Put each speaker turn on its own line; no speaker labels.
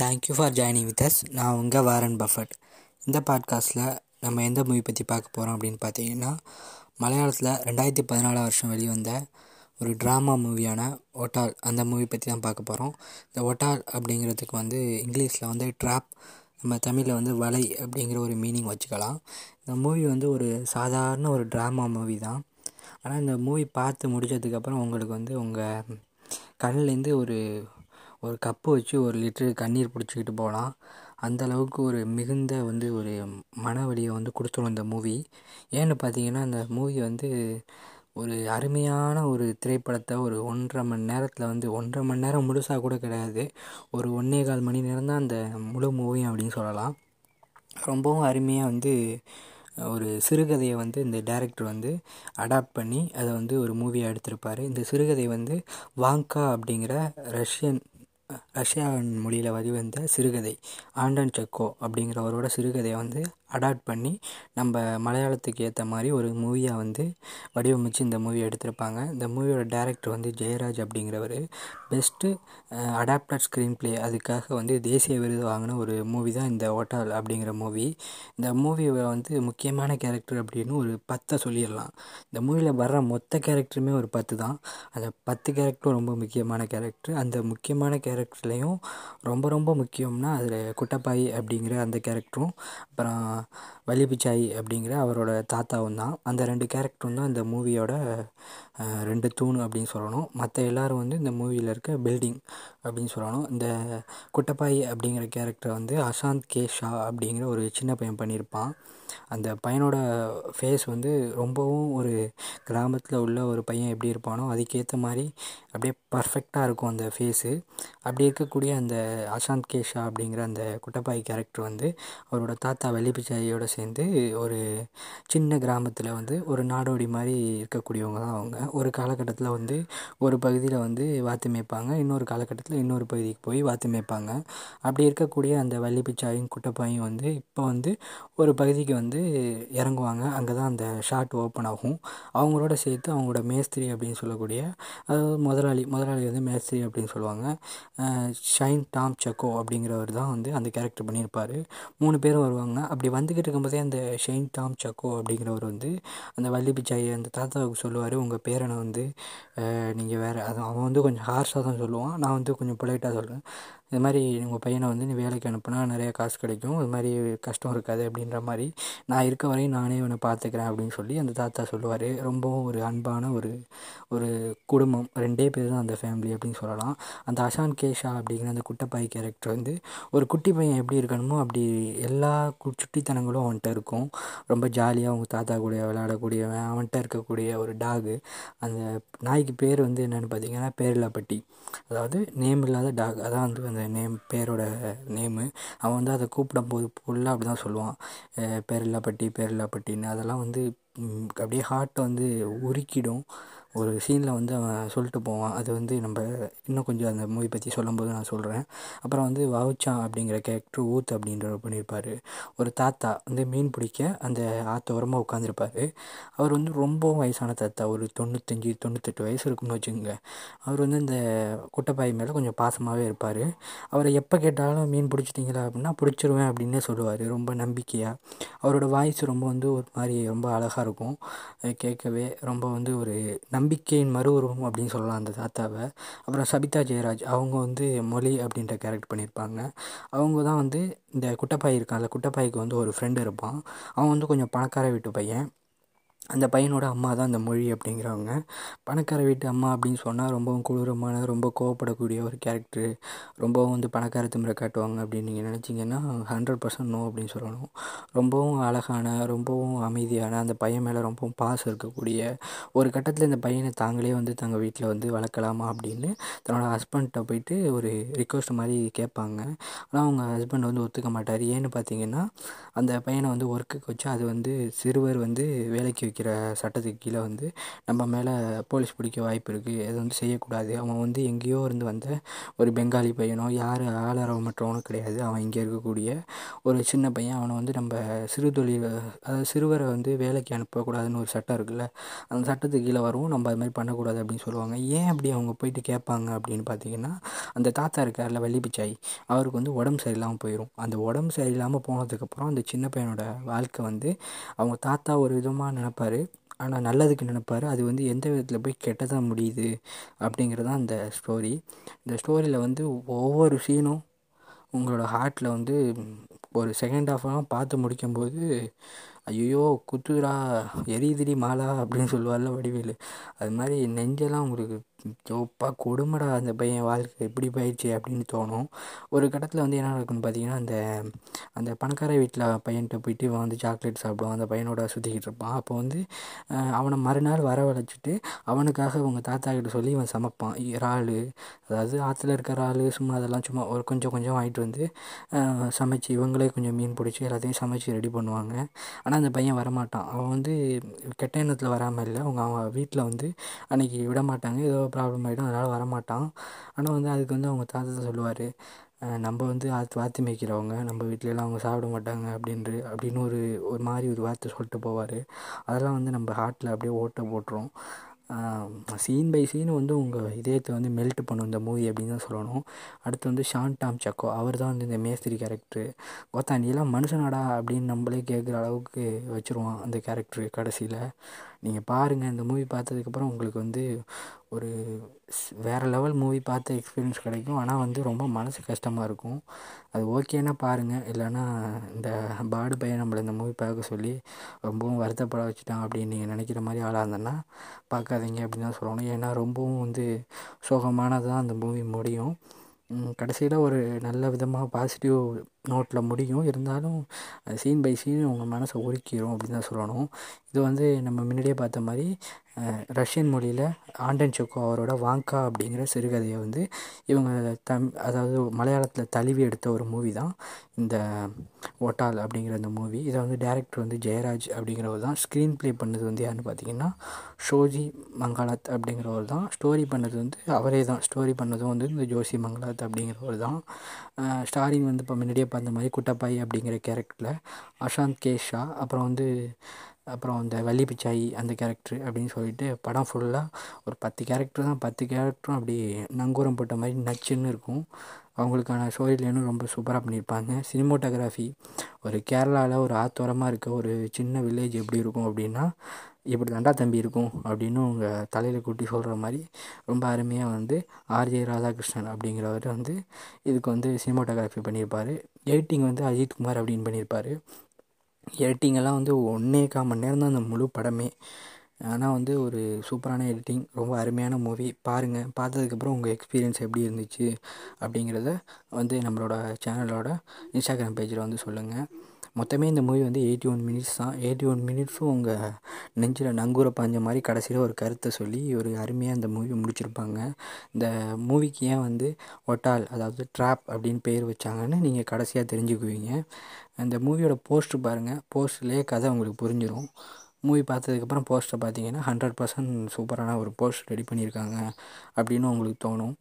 Thank you for joining with us நான் உங்கள் Warren Buffett. இந்த பாட்காஸ்ட்டில் நம்ம எந்த மூவி பற்றி பார்க்க போகிறோம் அப்படின்னு பார்த்தீங்கன்னா மலையாளத்தில் ரெண்டாயிரத்தி பதினாலாம் வருஷம் வெளிவந்த ஒரு ட்ராமா மூவியான ஒட்டால் அந்த மூவி பற்றி தான் பார்க்க போகிறோம் இந்த ஒட்டால் அப்படிங்கிறதுக்கு வந்து இங்கிலீஷில் வந்து ட்ராப் நம்ம தமிழில் வந்து வலை அப்படிங்கிற ஒரு மீனிங் வச்சுக்கலாம். இந்த மூவி வந்து ஒரு சாதாரண ஒரு ட்ராமா மூவி தான். ஆனால் இந்த மூவி பார்த்து முடித்ததுக்கப்புறம் உங்களுக்கு வந்து உங்கள் கண்ணிலேருந்து ஒரு ஒரு கப்பு வச்சு ஒரு லிட்டரு கண்ணீர் பிடிச்சிக்கிட்டு போகலாம். அந்த அளவுக்கு ஒரு மிகுந்த வந்து ஒரு மன வலியை வந்து கொடுத்துரும் இந்த மூவி ஏன்னு பார்த்தீங்கன்னா இந்த மூவி வந்து ஒரு அருமையான ஒரு திரைப்படத்தை ஒரு ஒன்றரை மணி நேரத்தில் வந்து ஒன்றரை மணி நேரம் முழுசாக கூட கிடையாது. ஒரு ஒன்றே கால் மணி நேரம் தான் அந்த முழு மூவி அப்படின்னு சொல்லலாம். ரொம்பவும் அருமையாக வந்து ஒரு சிறுகதையை வந்து இந்த டேரக்டர் வந்து அடாப்ட் பண்ணி அதை வந்து ஒரு மூவியாக எடுத்திருப்பார். இந்த சிறுகதை வந்து வாங்கா அப்படிங்கிற ரஷ்யன் ரஷ்யாவின் மொழியில் வழிவந்த சிறுகதை ஆண்டன் செக்கோ அப்படிங்கிறவரோட சிறுகதையை வந்து அடாப்ட் பண்ணி நம்ம மலையாளத்துக்கு ஏற்ற மாதிரி ஒரு மூவியாக வந்து வடிவமைச்சு இந்த மூவி எடுத்திருப்பாங்க. இந்த மூவியோட டேரக்டர் வந்து ஜெயராஜ் அப்படிங்கிறவர். பெஸ்ட்டு அடாப்டட் ஸ்க்ரீன் ப்ளே அதுக்காக வந்து தேசிய விருது வாங்கின ஒரு மூவி தான் இந்த ஓட்டால் அப்படிங்கிற மூவி இந்த மூவியை வந்து முக்கியமான கேரக்டர் அப்படின்னு ஒரு பத்தை சொல்லிடலாம். இந்த மூவியில் வர்ற மொத்த கேரக்டருமே ஒரு பத்து தான். அந்த பத்து கேரக்டரும் ரொம்ப முக்கியமான கேரக்டர் அந்த முக்கியமான கேரக்டர்லேயும் ரொம்ப ரொம்ப முக்கியம்னா அதில் குட்டப்பாய் அப்படிங்கிற அந்த கேரக்டரும் அப்புறம் வலிபிச்சாய் அப்படிங்கிற அவரோட தாத்தாவும் தான். அந்த ரெண்டு கேரக்டரும் தான் இந்த மூவியோட ரெண்டு தூண் அப்படின்னு சொல்லணும். மற்ற எல்லோரும் வந்து இந்த மூவியில் இருக்க பில்டிங் அப்படின்னு சொல்லணும். இந்த குட்டப்பாய் அப்படிங்கிற கேரக்டர் வந்து அசாந்த் கே ஷா அப்படிங்கிற ஒரு சின்ன பையன் பண்ணியிருப்பான். அந்த பையனோட ஃபேஸ் வந்து ரொம்பவும் ஒரு கிராமத்தில் உள்ள ஒரு பையன் எப்படி இருப்பானோ அதுக்கேற்ற மாதிரி அப்படியே பர்ஃபெக்டாக இருக்கும் அந்த ஃபேஸு அப்படி இருக்கக்கூடிய அந்த அசாந்த் கேஷா அப்படிங்கிற அந்த குட்டப்பாய் கேரக்டர் வந்து அவரோட தாத்தா வெள்ளிப்பிச்சாயோடு சேர்ந்து ஒரு சின்ன கிராமத்தில் வந்து ஒரு நாடோடி மாதிரி இருக்கக்கூடியவங்க தான் அவங்க. ஒரு காலகட்டத்தில் வந்து ஒரு பகுதியில் வந்து வாத்து மேய்ப்பாங்க. இன்னொரு காலகட்டத்தில் இன்னொரு பகுதிக்கு போய் வாத்து மேய்ப்பாங்க. அப்படி இருக்கக்கூடிய அந்த வள்ளிப்பிச்சாயும் குட்டப்பாயும் வந்து இப்போ வந்து ஒரு பகுதிக்கு வந்து இறங்குவாங்க. அங்கே தான் அந்த ஷாட் ஓப்பன் ஆகும். அவங்களோட சேர்த்து அவங்களோட மேஸ்திரி அப்படின்னு சொல்லக்கூடிய அதாவது முதலாளி முதலாளி வந்து மேஸ்திரி அப்படின்னு சொல்லுவாங்க. ஷைன் டாம் சக்கோ அப்படிங்கிறவர் தான் வந்து அந்த கேரக்டர் பண்ணியிருப்பார். மூணு பேரும் வருவாங்க. அப்படி வந்துக்கிட்டு இருக்கும்போதே அந்த ஷைன் டாம் சக்கோ அப்படிங்கிறவர் வந்து அந்த வள்ளி பிச்சாயை அந்த தாத்தாவுக்கு சொல்லுவார் உங்கள் பேர் பேரனை வந்து நீங்கள் வேறு அது அவன் வந்து கொஞ்சம் ஹார்ஷாக தான் சொல்லுவான். நான் வந்து கொஞ்சம் பொலைட்டாக சொல்லுவேன் இது மாதிரி உங்கள் பையனை வந்து நீ வேலைக்கு அனுப்புனா நிறையா காசு கிடைக்கும். இது மாதிரி கஷ்டம் இருக்காது அப்படின்ற மாதிரி நான் இருக்க வரையும் நானே இவனை பார்த்துக்கிறேன் அப்படின்னு சொல்லி அந்த தாத்தா சொல்லுவார். ரொம்பவும் ஒரு அன்பான ஒரு ஒரு குடும்பம். ரெண்டே பேர் தான் அந்த ஃபேமிலி அப்படின்னு சொல்லலாம். அந்த அசான் கேஷா அப்படிங்கிற அந்த குட்டப்பாய் கேரக்டர் வந்து ஒரு குட்டி பையன் எப்படி இருக்கணுமோ அப்படி எல்லா சுட்டித்தனங்களும் அவன்கிட்ட இருக்கும். ரொம்ப ஜாலியாக அவங்க தாத்தா கூட விளையாடக்கூடியவன் அவன்கிட்ட இருக்கக்கூடிய ஒரு டாகு அந்த நாய்க்கு பேர் வந்து என்னென்னு பார்த்தீங்கன்னா பேரிலாப்பட்டி. அதாவது நேம் இல்லாத டாக் அதான் வந்து அந்த நேம் பேரோட நேமு அவன் வந்து அதை கூப்பிடும்போது ஃபுல்லாக அப்படி தான் சொல்லுவான். பேரில்லாப்பட்டி பேரில்லாப்பட்டின்னு. அதெல்லாம் வந்து அப்படியே ஹார்ட்டை வந்து உருக்கிடும். ஒரு சீனில் வந்து அவன் சொல்லிட்டு போவான். அது வந்து நம்ம இன்னும் கொஞ்சம் அந்த மூவி பற்றி சொல்லும்போது நான் சொல்கிறேன் அப்புறம் வந்து வவுச்சான் அப்படிங்கிற கேரக்டர் ஊத் அப்படின்ற பண்ணியிருப்பார் ஒரு தாத்தா வந்து மீன் பிடிக்க அந்த ஆத்தோரமாக உட்காந்துருப்பார் அவர் வந்து ரொம்பவும் வயசான தாத்தா. ஒரு தொண்ணூத்தஞ்சு தொண்ணூத்தெட்டு வயசு இருக்கும்னு வச்சுக்கோங்க. அவர் வந்து இந்த குட்டைப்பாய் மேலே கொஞ்சம் பாசமாகவே இருப்பார். அவரை எப்போ கேட்டாலும் மீன் பிடிச்சிட்டிங்களா அப்படின்னா பிடிச்சிருவேன் அப்படின்னே சொல்லுவார். ரொம்ப நம்பிக்கையாக அவரோட வாய்ஸ் ரொம்ப வந்து ஒரு மாதிரி ரொம்ப அழகாக இருக்கும். கேட்கவே ரொம்ப வந்து ஒரு நம்பிக்கையின் மறு உருவம் அப்படின்னு சொல்லலாம் அந்த தாத்தாவை. அப்புறம் சபிதா ஜெயராஜ் அவங்க வந்து மொழி அப்படின்ற கேரக்டர் பண்ணியிருப்பாங்க. அவங்க தான் வந்து இந்த குட்டப்பாய் இருக்கான்ல குட்டப்பாய்க்கு வந்து ஒரு ஃப்ரெண்டு இருப்பான். அவன் வந்து கொஞ்சம் பணக்கார வீட்டு பையன். அந்த பையனோட அம்மா தான் அந்த மொழி அப்படிங்கிறவங்க. பணக்கார வீட்டு அம்மா அப்படின்னு சொன்னால் ரொம்பவும் கொடூரமான ரொம்ப கோவப்படக்கூடிய ஒரு கேரக்டரு ரொம்பவும் வந்து பணக்கார திமிரை காட்டுவாங்க அப்படின்னு நீங்கள் நினச்சிங்கன்னா ஹண்ட்ரட் பர்சன்ட் நோ அப்படின்னு சொல்லணும். ரொம்பவும் அழகான ரொம்பவும் அமைதியான அந்த பையன் மேலே ரொம்பவும் பாசம் இருக்கக்கூடிய ஒரு கட்டத்தில் இந்த பையனை தாங்களே வந்து தங்கள் வீட்டில் வந்து வளர்க்கலாமா அப்படின்னு தன்னோட ஹஸ்பண்ட்டை போயிட்டு ஒரு ரிக்வஸ்ட் மாதிரி கேட்பாங்க. ஆனால் அவங்க ஹஸ்பண்ட் வந்து ஒத்துக்க மாட்டார். ஏன்னு பார்த்தீங்கன்னா அந்த பையனை வந்து ஒர்க்குக்கு வச்சு அது வந்து சிறுவர் வந்து வேலைக்கு வைக்கிற சட்டத்துக்கு கீழே வந்து நம்ம மேலே போலீஸ் பிடிக்க வாய்ப்பு இருக்குது அது வந்து செய்யக்கூடாது. அவன் வந்து எங்கேயோ இருந்து வந்த ஒரு பெங்காலி பையனோ யார் ஆளரவமற்றவனோ கிடையாது. அவன் இங்கே இருக்கக்கூடிய ஒரு சின்ன பையன் அவனை வந்து நம்ம சிறு தொழில் அதாவது சிறுவரை வந்து வேலைக்கு அனுப்பக்கூடாதுன்னு ஒரு சட்டம் இருக்குல்ல அந்த சட்டத்துக்கு கீழே வரவும் நம்ம அது மாதிரி பண்ணக்கூடாது அப்படின்னு சொல்லுவாங்க. ஏன் அப்படி அவங்க போயிட்டு கேட்பாங்க அப்படின்னு பார்த்தீங்கன்னா அந்த தாத்தா இருக்கார்ல வள்ளி பிச்சாய் அவருக்கு வந்து உடம்பு சரியில்லாமல் போயிடும் அந்த உடம்பு சரியில்லாமல் போனதுக்கப்புறம் அந்த சின்ன பையனோட வாழ்க்கை வந்து அவங்க தாத்தா ஒரு விதமாக நினைப்பார். ஆனால் நல்லதுக்கு நினைப்பார். அது வந்து எந்த விதத்தில் போய் கெட்டதாக முடியுது அப்படிங்கிறது தான் அந்த ஸ்டோரி இந்த ஸ்டோரியில் வந்து ஒவ்வொரு சீனும் உங்களோட ஹார்ட்டில் வந்து ஒரு செகண்ட் ஹாஃப்லாம் பார்த்து முடிக்கும்போது ஐயோ குத்துரா எரியுதுடி மாலா அப்படின்னு சொல்லுவார்ல வடிவேலு. அது மாதிரி நெஞ்செல்லாம் உங்களுக்கு சோப்பா கொடுமடா அந்த பையன் வாழ்க்கை எப்படி போயிடுச்சு அப்படின்னு தோணும். ஒரு கட்டத்தில் வந்து என்ன நடக்குன்னு பார்த்தீங்கன்னா அந்த அந்த பணக்கார வீட்டில் பையன்கிட்ட போயிட்டு இவன் வந்து சாக்லேட் சாப்பிடுவான் அந்த பையனோட சுற்றிக்கிட்டு இருப்பான். அப்போ வந்து அவனை மறுநாள் வரவழைச்சிட்டு அவனுக்காக அவங்க தாத்தா கிட்ட சொல்லி இவன் சமைப்பான். இறால் அதாவது ஆற்றுல இருக்கிற இறால் சும்மா அதெல்லாம் சும்மா ஒரு கொஞ்சம் கொஞ்சம் வாங்கிட்டு வந்து சமைச்சு இவங்களே கொஞ்சம் மீன் பிடிச்சி எல்லாத்தையும் சமைச்சு ரெடி பண்ணுவாங்க. ஆனால் அந்த பையன் வரமாட்டான். அவன் வந்து கெட்ட எண்ணத்தில் வராமல் இல்லை. அவங்க அவன் வீட்டில் வந்து அன்றைக்கி விட மாட்டாங்க ஏதோ ப்ராப்ளம் ஆகிடும் அதனால் வரமாட்டான். ஆனால் வந்து அதுக்கு வந்து அவங்க தாத்தா சொல்லுவார். நம்ம வந்து ஆற்று வாத்தி மேய்க்கிறவங்க. நம்ம வீட்டிலலாம் அவங்க சாப்பிட மாட்டாங்க அப்படின்று அப்படின்னு ஒரு ஒரு மாதிரி ஒரு வார்த்தை சொல்லிட்டு போவார். அதெல்லாம் வந்து நம்ம ஹார்ட்டில் அப்படியே ஓட்டை போட்டுரும். சீன் பை சீன் வந்து உங்கள் இதயத்தை வந்து மெல்ட் பண்ணும் இந்த மூவி அப்படின்னு தான் சொல்லணும். அடுத்து வந்து ஷான் டாம் சக்கோ அவர் தான் வந்து இந்த மேஸ்திரி கேரக்டரு கோத்தா நீலாம் மனுஷனாடா? அப்படின்னு நம்மளே கேட்குற அளவுக்கு வச்சுருவான் அந்த கேரக்டரு கடைசியில். நீங்கள் பாருங்கள் இந்த மூவி பார்த்ததுக்கப்புறம் உங்களுக்கு வந்து ஒரு வேறு லெவல் மூவி பார்த்த எக்ஸ்பீரியன்ஸ் கிடைக்கும். ஆனால் வந்து ரொம்ப மனசு கஷ்டமாக இருக்கும். அது ஓகேன்னா பாருங்கள் இல்லைன்னா இந்த பாடு பையன் நம்மளை இந்த மூவி பார்க்க சொல்லி ரொம்பவும் வருத்தப்பட வச்சுட்டான் அப்படின்னு நீங்கள் நினைக்கிற மாதிரி ஆளாக இருந்தேன்னா பார்க்காதீங்க அப்படின்னு தான் சொல்லணும். ஏன்னா ரொம்பவும் வந்து சோகமானது தான் அந்த மூவி முடியும். கடைசியில் ஒரு நல்ல விதமாக பாசிட்டிவ் நோட்டில் முடியும். இருந்தாலும் சீன் பை சீன் உங்கள் மனசை உருக்கிடும் அப்படின்னு தான் சொல்லணும். இது வந்து நம்ம முன்னாடியே பார்த்த மாதிரி ரஷ்யன் மொழியில் ஆண்டன் சொக்கோ அவரோட வாங்கா அப்படிங்கிற சிறுகதையை வந்து இவங்க தம் அதாவது மலையாளத்தில் தழுவி எடுத்த ஒரு மூவி தான். இந்த ஒட்டால் அப்படிங்கிற அந்த மூவி இதை வந்து டேரக்டர் வந்து ஜெயராஜ் அப்படிங்கிறவர் தான் ஸ்க்ரீன் ப்ளே பண்ணது வந்து யாருன்னு பார்த்தீங்கன்னா ஷோஜி மங்களாத் அப்படிங்கிறவர் தான். ஸ்டோரி பண்ணது வந்து அவரே தான். ஸ்டோரி பண்ணதும் வந்து இந்த ஜோஷி மங்களாத் அப்படிங்கிறவர் தான். ஸ்டாரிங் வந்து இப்போ முன்னாடியே அந்த மாதிரி குட்டப்பாய் அப்படிங்கிற கேரக்டரில் அஷாந்த் கேஷா அப்புறம் வந்து அப்புறம் அந்த வள்ளி பிச்சாயி அந்த கேரக்டர் அப்படின்னு சொல்லிட்டு படம் ஃபுல்லாக ஒரு பத்து கேரக்டர் தான். பத்து கேரக்டரும் அப்படி நங்கூரம் போட்ட மாதிரி நச்சுன்னு இருக்கும். அவங்களுக்கான ஸ்டோரிலேனும் ரொம்ப சூப்பராக பண்ணியிருப்பாங்க. சினிமோட்டோகிராஃபி ஒரு கேரளாவில் ஒரு ஆத்தோரமாக இருக்க ஒரு சின்ன வில்லேஜ் எப்படி இருக்கும் அப்படின்னா இப்படி தாண்டா தம்பி இருக்கும் அப்படின்னு உங்கள் தலையில் கூட்டி சொல்கிற மாதிரி ரொம்ப அருமையாக வந்து ஆர்ஜே ராதாகிருஷ்ணன் அப்படிங்கிறவர் வந்து இதுக்கு வந்து சினிமாட்டோகிராஃபி பண்ணியிருப்பார். எடிட்டிங் வந்து அஜித் குமார் அப்படின்னு பண்ணியிருப்பார். எடிட்டிங்கெல்லாம் வந்து ஒன்றே கால் மணி நேரம் தான் அந்த முழு படமே. ஆனால் வந்து ஒரு சூப்பரான எடிட்டிங் ரொம்ப அருமையான மூவி பாருங்கள் பார்த்ததுக்கப்புறம் உங்கள் எக்ஸ்பீரியன்ஸ் எப்படி இருந்துச்சு அப்படிங்கிறத வந்து நம்மளோட சேனலோட இன்ஸ்டாகிராம் பேஜில் வந்து சொல்லுங்கள் மொத்தமே இந்த மூவி வந்து எயிட்டி ஒன் மினிட்ஸ் தான். எயிட்டி ஒன் மினிட்ஸும் உங்கள் நெஞ்சில் நங்கூரை பாஞ்ச மாதிரி கடைசியில் ஒரு கருத்தை சொல்லி ஒரு அருமையாக இந்த மூவி முடிச்சிருப்பாங்க. இந்த மூவிக்கு ஏன் வந்து ஒட்டால் அதாவது ட்ராப் அப்படின்னு பேர் வச்சாங்கன்னு நீங்கள் கடைசியாக தெரிஞ்சுக்குவீங்க. அந்த மூவியோட போஸ்ட்ரு பாருங்கள் போஸ்டர்லேயே கதை உங்களுக்கு புரிஞ்சிடும் மூவி பார்த்ததுக்கப்புறம் போஸ்டரை பார்த்தீங்கன்னா ஹண்ட்ரட் பர்சன்ட் சூப்பரான ஒரு போஸ்ட் ரெடி பண்ணியிருக்காங்க அப்படின்னு உங்களுக்கு தோணும்.